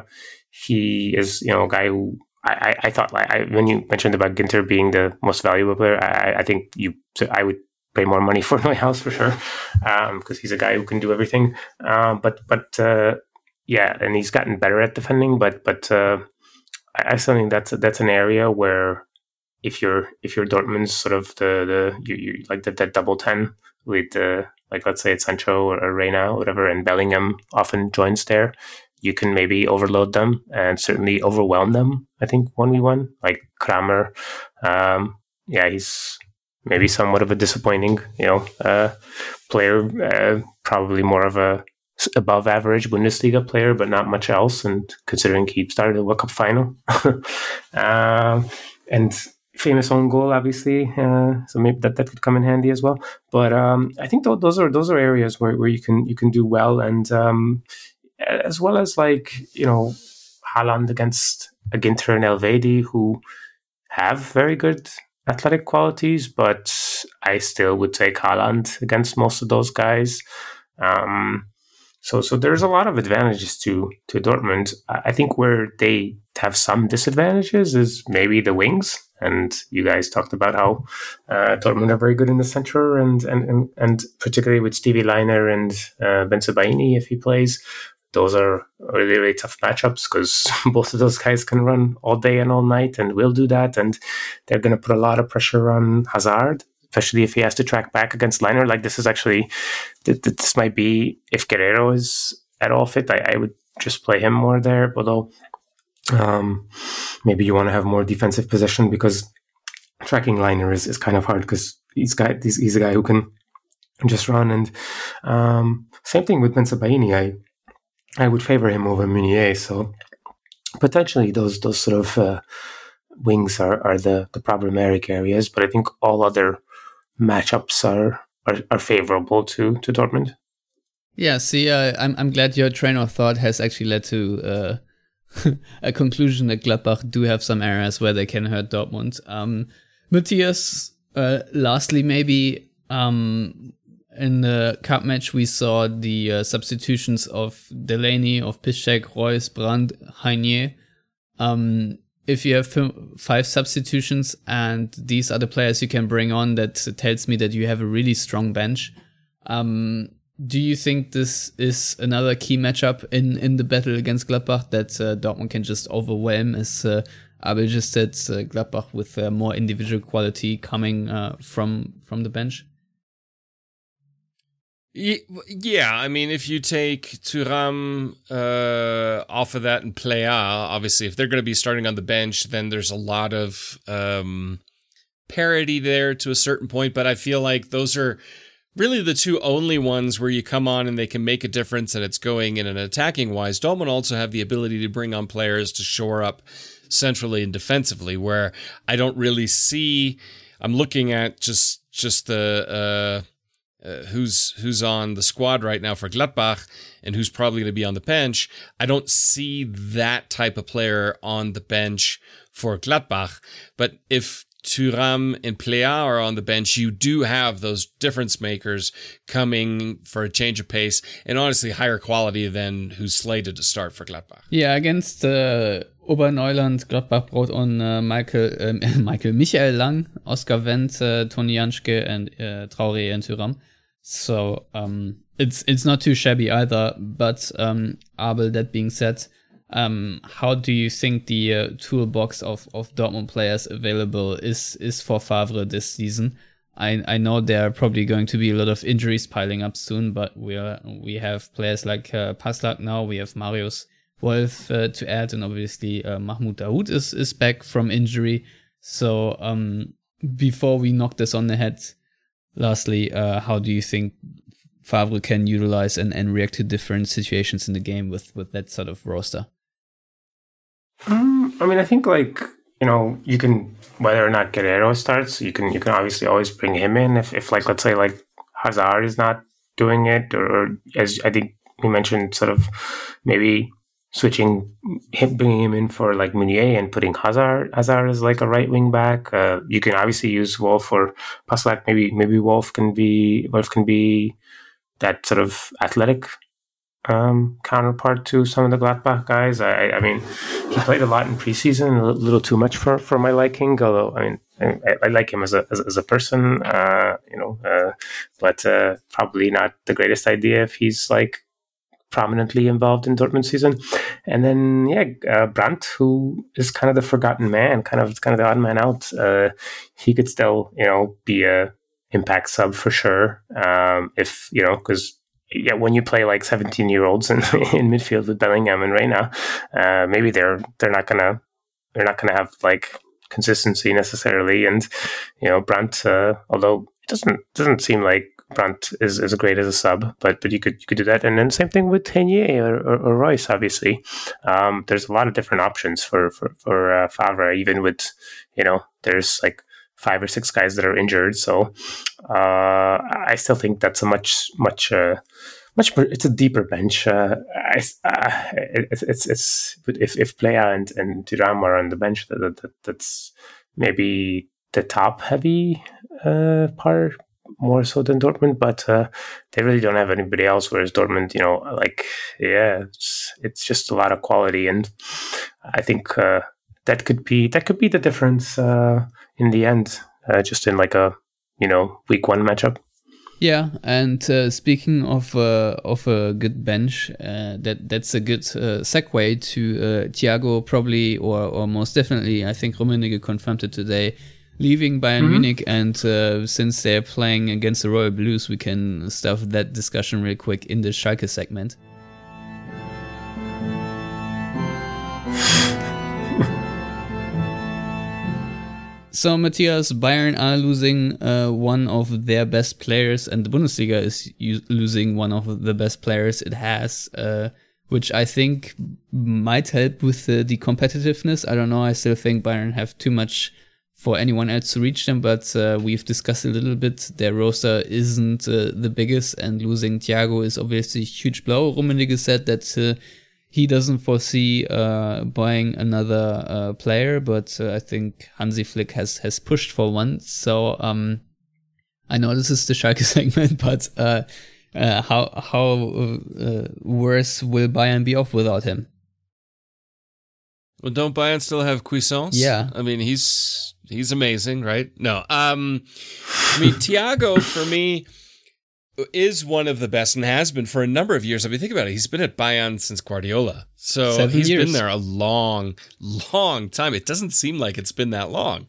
C: he is you know a guy who I, I, thought like I, when you mentioned about Ginter being the most valuable player, I, I think you I would pay more money for Neuhaus for sure, because um, he's a guy who can do everything. Uh, but but uh, yeah, and he's gotten better at defending. But but uh, I, I still think that's that's an area where if you're if you're Dortmund's sort of the the you, you like that that double ten with uh, like let's say it's Sancho or, or Reyna or whatever, and Bellingham often joins there. You can maybe overload them and certainly overwhelm them. I think one v one, like Kramer. Um, yeah, he's maybe somewhat of a disappointing, you know, uh, player. Uh, probably more of a above average Bundesliga player, but not much else. And considering he started the World Cup final, uh, and famous own goal, obviously, uh, so maybe that, that could come in handy as well. But um, I think th- those are those are areas where, where you can you can do well, and um, as well as like you know Haaland against Ginter and Elvedi who have very good athletic qualities, but I still would take Haaland against most of those guys. Um, so, so there's a lot of advantages to to Dortmund. I think where they have some disadvantages is maybe the wings. And you guys talked about how uh, Dortmund are very good in the center, and and and, and particularly with Stevie Lainer and uh, Bensebaini if he plays those are really, really tough matchups because both of those guys can run all day and all night and will do that. And they're going to put a lot of pressure on Hazard, especially if he has to track back against Lainer. Like this is actually, this might be, if Guerreiro is at all fit, I, I would just play him more there. Although um, maybe you want to have more defensive possession because tracking Lainer is, is kind of hard because he's, he's, he's a guy who can just run. And um, same thing with Bensebaini. I I would favor him over Meunier. So potentially those those sort of uh, wings are, are the, the problematic areas, but I think all other matchups are are, are favorable to to Dortmund.
A: Yeah, see, uh, I'm I'm glad your train of thought has actually led to uh, a conclusion that Gladbach do have some areas where they can hurt Dortmund. Um, Matthias, uh, lastly, maybe um, in the cup match, we saw the uh, substitutions of Delaney, of Piszczek, Reus, Brandt, Reinier. Um, if you have five substitutions and these are the players you can bring on, that tells me that you have a really strong bench. Um, do you think this is another key matchup in, in the battle against Gladbach that uh, Dortmund can just overwhelm, as uh, Abel just said, uh, Gladbach with uh, more individual quality coming uh, from from the bench?
E: Yeah, I mean, if you take Thuram uh, off of that and Plea, obviously, if they're going to be starting on the bench, then there's a lot of um, parity there to a certain point. But I feel like those are really the two only ones where you come on and they can make a difference and it's going in an attacking wise. Dortmund also have the ability to bring on players to shore up centrally and defensively, where I don't really see. I'm looking at just just the. Uh, uh, who's who's on the squad right now for Gladbach and who's probably going to be on the bench. I don't see that type of player on the bench for Gladbach. But if Thuram and Plea are on the bench, you do have those difference makers coming for a change of pace and honestly higher quality than who's slated to start for Gladbach.
A: Yeah, against uh, Oberneuland, Gladbach brought on uh, Michael, um, Michael Michael Lang, Oscar Wendt, uh, Tony Jantschke, and uh, Traoré and Thuram. So um, it's it's not too shabby either. But um, Abel, that being said, um, how do you think the uh, toolbox of, of Dortmund players available is is for Favre this season? I I know there are probably going to be a lot of injuries piling up soon, but we are we have players like uh, Passlack now. We have Marius Wolf uh, to add, and obviously uh, Mahmoud Dahoud is is back from injury. So um, before we knock this on the head, lastly, uh, how do you think Favre can utilize and, and react to different situations in the game with, with that sort of roster?
C: Um, I mean, I think like you know you can whether or not Guerreiro starts, you can you can obviously always bring him in if if like let's say like Hazard is not doing it, or, or as I think we mentioned, sort of maybe switching him, bringing him in for like Meunier and putting Hazard Hazard as like a right wing back. Uh, you can obviously use Wolf or Passlack. Maybe maybe Wolf can be Wolf can be that sort of athletic um, counterpart to some of the Gladbach guys. I, I mean, he played a lot in preseason, a little too much for, for my liking. Although I mean, I, I like him as a as, as a person, uh, you know, uh, but uh, probably not the greatest idea if he's like prominently involved in Dortmund season. And then yeah, uh, Brandt, who is kind of the forgotten man, kind of it's kind of the odd man out. Uh, he could still you know be a impact sub for sure. Um, if you know because yeah, when you play like 17 year olds in, in midfield with Bellingham and Reyna, uh, maybe they're they're not gonna they're not gonna have like consistency necessarily. And you know, Brandt, uh, although it doesn't doesn't seem like Brandt is, is great as a sub, but but you could you could do that. And then same thing with Reinier or, or, or Reus. Obviously, um, there's a lot of different options for for for uh, Favre. Even with you know, there's like five or six guys that are injured. So uh, I still think that's a much much uh, much more. It's a deeper bench. Uh, I, uh, it's, it's it's if if Plea and and Thuram are on the bench, that, that, that's maybe the top heavy uh, part more so than Dortmund, but uh, they really don't have anybody else. Whereas Dortmund, you know, like yeah, it's it's just a lot of quality, and I think uh, that could be that could be the difference uh, in the end, uh, just in like a you know week one matchup.
A: Yeah, and uh, speaking of uh, of a good bench, that that's a good segue to Thiago probably or or most definitely. I think Rummenigge confirmed it today, leaving Bayern mm-hmm. Munich, and uh, since they're playing against the Royal Blues, we can stuff that discussion real quick in the Schalke segment. So Matthias, Bayern are losing uh, one of their best players, and the Bundesliga is u- losing one of the best players it has, uh, which I think might help with the, the, competitiveness. I don't know. I still think Bayern have too much for anyone else to reach them, but uh, we've discussed a little bit. Their roster isn't uh, the biggest, and losing Thiago is obviously a huge blow. Rummenigge said that uh, he doesn't foresee uh, buying another uh, player, but uh, I think Hansi Flick has has pushed for one. So um, I know this is the Schalke segment, but uh, uh, how how uh, worse will Bayern be off without him?
E: Well, don't Bayern still have Cuisance?
A: Yeah,
E: I mean he's he's amazing, right? No, um, I mean Thiago for me is one of the best and has been for a number of years. I mean, think about it. He's been at Bayern since Guardiola. So
A: Seven
E: he's
A: years.
E: been there a long, long time. It doesn't seem like it's been that long.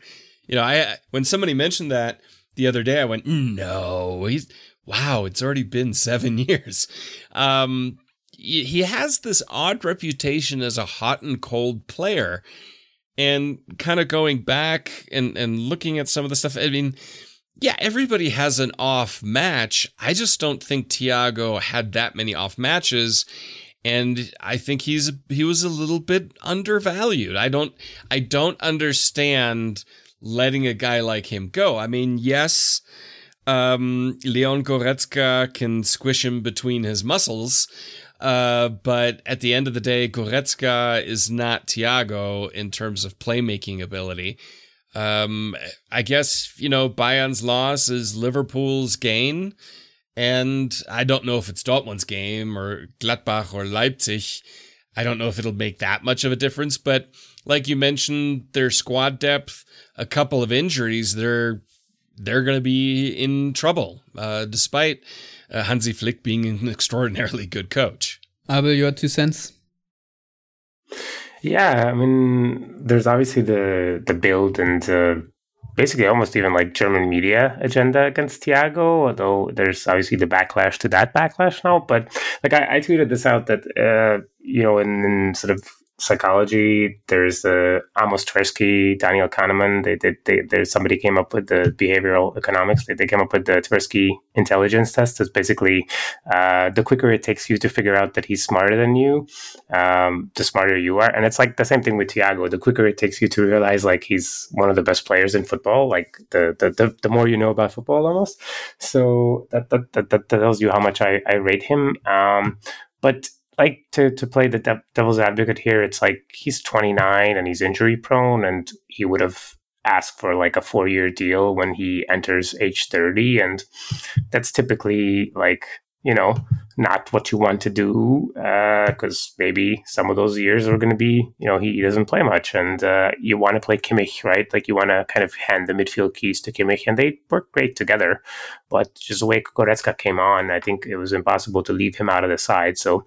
E: You know, I when somebody mentioned that the other day, I went, no, he's wow, it's already been seven years. Um, he has this odd reputation as a hot and cold player. And kind of going back and, and looking at some of the stuff, I mean, yeah, everybody has an off match. I just don't think Thiago had that many off matches. And I think he's he was a little bit undervalued. I don't I don't understand letting a guy like him go. I mean, yes, um, Leon Goretzka can squish him between his muscles, uh, but at the end of the day, Goretzka is not Thiago in terms of playmaking ability. Um, I guess, you know, Bayern's loss is Liverpool's gain. And I don't know if it's Dortmund's game or Gladbach or Leipzig. I don't know if it'll make that much of a difference. But like you mentioned, their squad depth, a couple of injuries, they're they're going to be in trouble, uh, despite uh, Hansi Flick being an extraordinarily good coach.
A: Abel, your two cents?
C: Yeah, I mean, there's obviously the the build and uh, basically almost even like German media agenda against Thiago, although there's obviously the backlash to that backlash now. But like I, I tweeted this out that uh, you know in, in sort of psychology, there's the Amos Tversky, Daniel Kahneman. They did they, there's somebody came up with the behavioral economics. They, they came up with the Tversky intelligence test. It's basically uh, the quicker it takes you to figure out that he's smarter than you, um, the smarter you are. And it's like the same thing with Thiago. The quicker it takes you to realize like he's one of the best players in football, like the the, the, the more you know about football almost. So that that, that, that tells you how much I, I rate him. Um, but like to to play the de- devil's advocate here, it's like he's 29 and he's injury prone, and he would have asked for like a four year deal when he enters age 30, and that's typically like you know not what you want to do because uh, maybe some of those years are going to be you know he, he doesn't play much, and uh, you want to play Kimmich, right? Like you want to kind of hand the midfield keys to Kimmich, and they work great together. But just the way Goretzka came on, I think it was impossible to leave him out of the side. So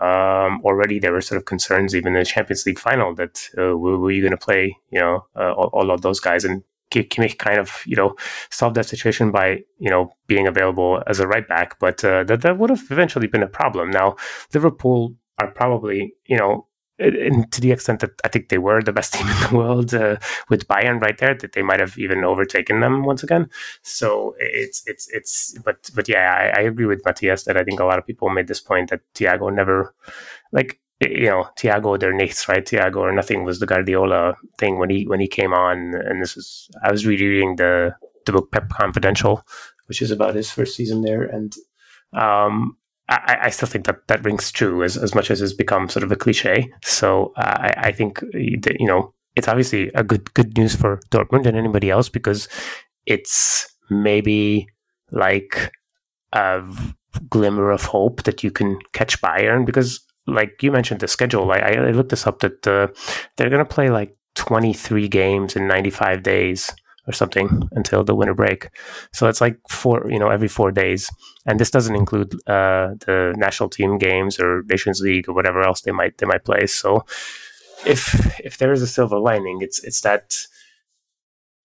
C: um, already there were sort of concerns even in the Champions League final that uh, were, were you going to play, you know, uh, all, all, of those guys and Kimmich kind of, you know, solved that situation by, you know, being available as a right back, but uh, that that would have eventually been a problem. Now Liverpool are probably, you know, and to the extent that I think they were the best team in the world uh, with Bayern right there, that they might have even overtaken them once again. So it's it's it's but but yeah, I, I agree with Matthias that I think a lot of people made this point that Thiago never like you know Thiago their nichts right Thiago or nothing was the Guardiola thing when he when he came on and this is I was reading the the book Pep Confidential, which is about his first season there and. Um, I, I, still think that that rings true as, as much as it's become sort of a cliche. So uh, I, I, think you know it's obviously a good good news for Dortmund and anybody else because it's maybe like a glimmer of hope that you can catch Bayern because like you mentioned the schedule. I, I looked this up that uh, they're going to play like 23 games in 95 days or something until the winter break. So it's like four, you know, every four days, and this doesn't include uh, the national team games or Nations League or whatever else they might they might play. So if if there is a silver lining, it's it's that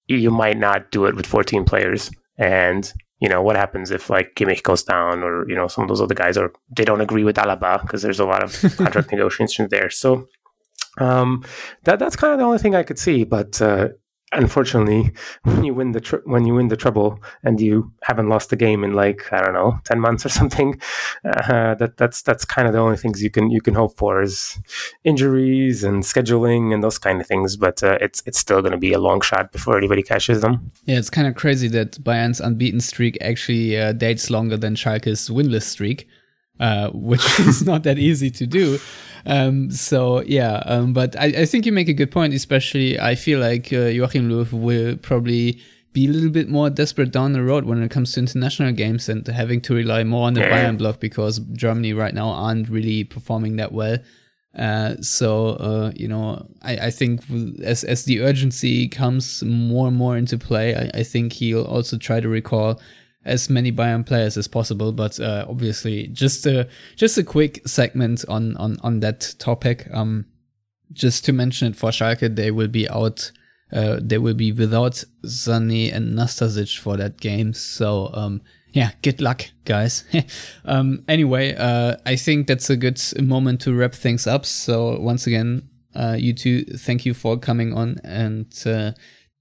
C: you might not do it with 14 players, and you know what happens if like Kimmich goes down or you know some of those other guys or they don't agree with Alaba because there's a lot of contract negotiations there. So um, that that's kind of the only thing I could see, but. Uh, unfortunately, when you win the tr- when you win the treble and you haven't lost the game in like I don't know ten months or something, uh, that that's that's kind of the only things you can you can hope for is injuries and scheduling and those kind of things. But uh, it's it's still going to be a long shot before anybody catches them.
A: Yeah, it's kind of crazy that Bayern's unbeaten streak actually uh, dates longer than Schalke's winless streak. Uh, which is not that easy to do. Um, so yeah, um, but I, I, think you make a good point. Especially, I feel like uh, Joachim Löw will probably be a little bit more desperate down the road when it comes to international games and having to rely more on the Bayern block because Germany right now aren't really performing that well. Uh, so uh, you know, I, I think as as the urgency comes more and more into play, I, I think he'll also try to recall as many Bayern players as possible. But uh, obviously, just a just a quick segment on on on that topic. Um, just to mention it for Schalke, they will be out. Uh, they will be without Sané and Nastasic for that game. So um, yeah, good luck, guys. um, anyway, uh, I think that's a good moment to wrap things up. So once again, uh, you two, thank you for coming on and uh,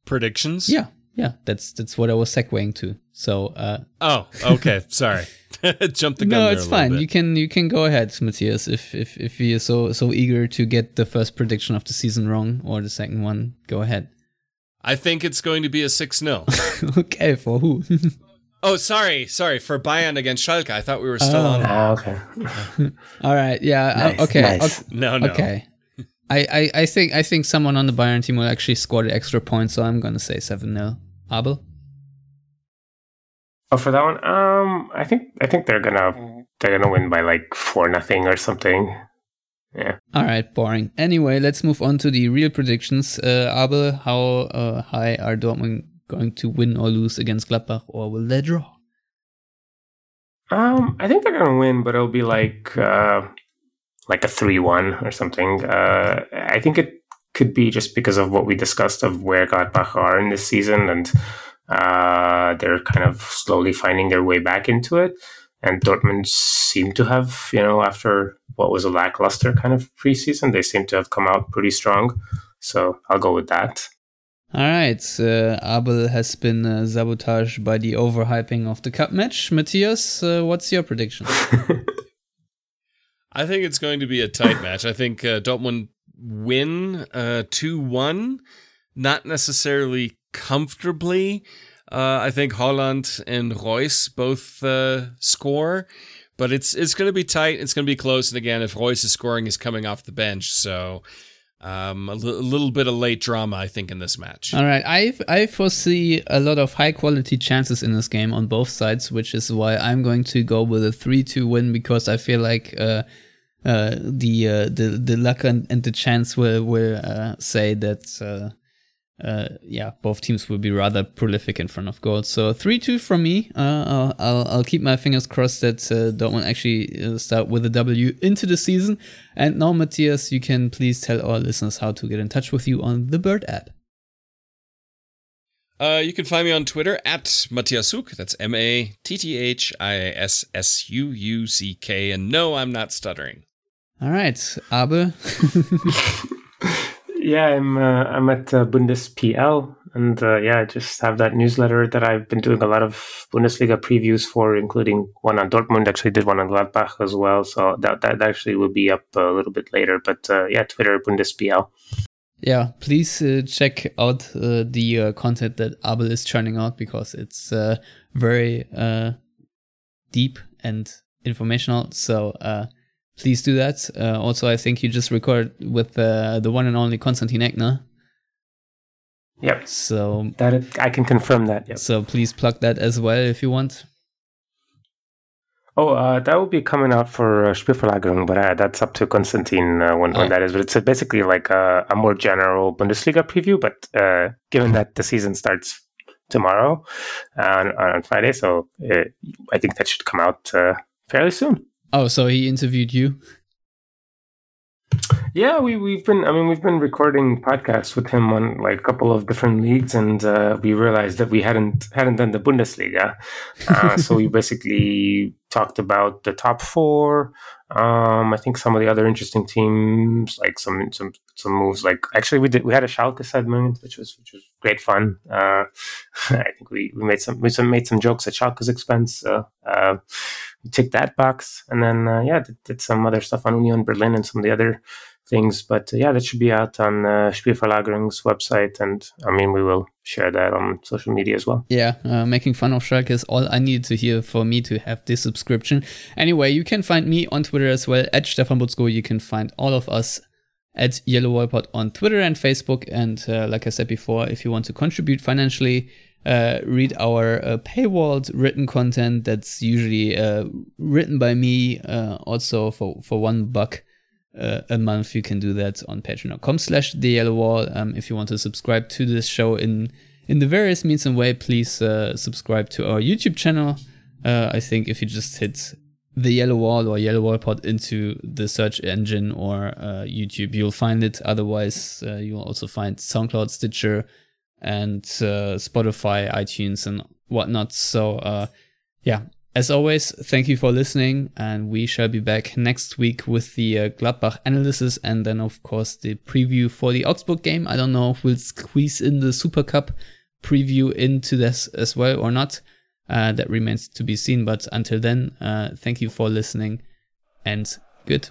E: predictions.
A: Yeah, yeah, that's that's what I was segueing to. So. Uh,
E: oh, okay. Sorry. Jump the gun.
A: No, it's fine. You can you can go ahead, Matthias, if if if you're so so eager to get the first prediction of the season wrong or the second one. Go ahead.
E: I think it's going to be a six 0
A: Okay, for who?
E: oh, sorry, sorry for Bayern against Schalke. I thought we were still
C: oh.
E: on.
C: Oh, okay.
A: All right. Yeah. Uh, okay.
C: Nice.
A: okay.
E: No. No.
A: Okay. I, I, I think I think someone on the Bayern team will actually score the extra point, so I'm gonna say seven 0 Abel.
C: Oh, for that one, um, I think I think they're gonna they're gonna win by like four nothing or something. Yeah.
A: All right, boring. Anyway, let's move on to the real predictions. Uh, Abel, how uh, high are Dortmund going to win or lose against Gladbach, or will they draw?
C: Um, I think they're gonna win, but it'll be like uh, like a three-one or something. Uh, I think it could be just because of what we discussed of where Gladbach are in this season and uh, they're kind of slowly finding their way back into it. And Dortmund seem to have, you know, after what was a lackluster kind of preseason, they seem to have come out pretty strong. So I'll go with that.
A: All right. Uh, Abel has been uh, sabotaged by the overhyping of the cup match. Matthias, uh, what's your prediction?
E: I think it's going to be a tight match. I think uh, Dortmund win uh, 2 1, not necessarily comfortably. Uh, I think Haaland and Reus both uh, score, but it's it's going to be tight. It's going to be close. And again, if Reus is scoring, he's coming off the bench, so um, a, l- a little bit of late drama, I think, in this match.
A: All right, I I foresee a lot of high quality chances in this game on both sides, which is why I'm going to go with a three two win because I feel like. Uh, uh, the uh, the the luck and, and the chance will will uh, say that uh, yeah, both teams will be rather prolific in front of goal. So three two from me. Uh, I'll I'll keep my fingers crossed that uh, Dortmund actually uh, start with a W into the season. And now, Matthias, you can please tell our listeners how to get in touch with you on the Bird app.
E: Uh, you can find me on Twitter at Matthias Suck. That's M A T T H I S S U U C K. And no, I'm not stuttering.
A: All right, Abe.
C: yeah, I'm uh, I'm at uh, BundesPL, and uh, yeah, I just have that newsletter that I've been doing a lot of Bundesliga previews for, including one on Dortmund. Actually, did one on Gladbach as well, so that that actually will be up a little bit later. But uh, yeah, Twitter BundesPL.
A: Yeah, please uh, check out uh, the uh, content that Abel is churning out because it's very deep and informational. So please do that. also, I think you just record with the one and only Konstantin Eckner.
C: Yep.
A: So
C: that is, I can confirm that. Yep.
A: So please plug that as well if you want.
C: Oh, uh, that will be coming out for uh, Spielverlagerung, but uh, that's up to Konstantin uh, when, oh. when that is. But it's basically like a, a, more general Bundesliga preview. But uh, given that the season starts tomorrow on, on Friday, so uh, I think that should come out uh, fairly soon.
A: Oh, so he interviewed you?
C: Yeah, we we've been. I mean, we've been recording podcasts with him on like a couple of different leagues, and uh, we realized that we hadn't hadn't done the Bundesliga. Uh, so we basically talked about the top four. Um, I think some of the other interesting teams, like some some some moves. Like actually, we did we had a Schalke segment, which was which was great fun. Uh, I think we, we made some we some made some jokes at Schalke's expense. So, Uh, we ticked that box, and then uh, yeah, did, did some other stuff on Union Berlin and some of the other things. But uh, yeah, that should be out on uh, Spielverlagerung's website, and I mean, we will share that on social media as well.
A: Yeah, uh, making fun of Schalke is all I needed to hear for me to have this subscription. Anyway, you can find me on Twitter as well at Stefan Buczko. You can find all of us at Yellow Wall Pod on Twitter and Facebook. And uh, like I said before, if you want to contribute financially, uh, read our uh, paywalled written content that's usually uh, written by me uh, also for, for one buck uh, a month you can do that on patreon.com slash the yellow wall um, if you want to subscribe to this show in in the various means and way, please uh, subscribe to our YouTube channel. Uh, I think if you just hit the Yellow Wall or Yellow Wall Pod into the search engine or uh, YouTube, you'll find it. Otherwise, uh, you'll also find SoundCloud, Stitcher, and uh, Spotify, iTunes, and whatnot. So, yeah, as always, thank you for listening, and we shall be back next week with the uh, Gladbach analysis and then, of course, the preview for the Augsburg game. I don't know if we'll squeeze in the Super Cup preview into this as well or not. Uh, that remains to be seen. But until then, uh, thank you for listening and good.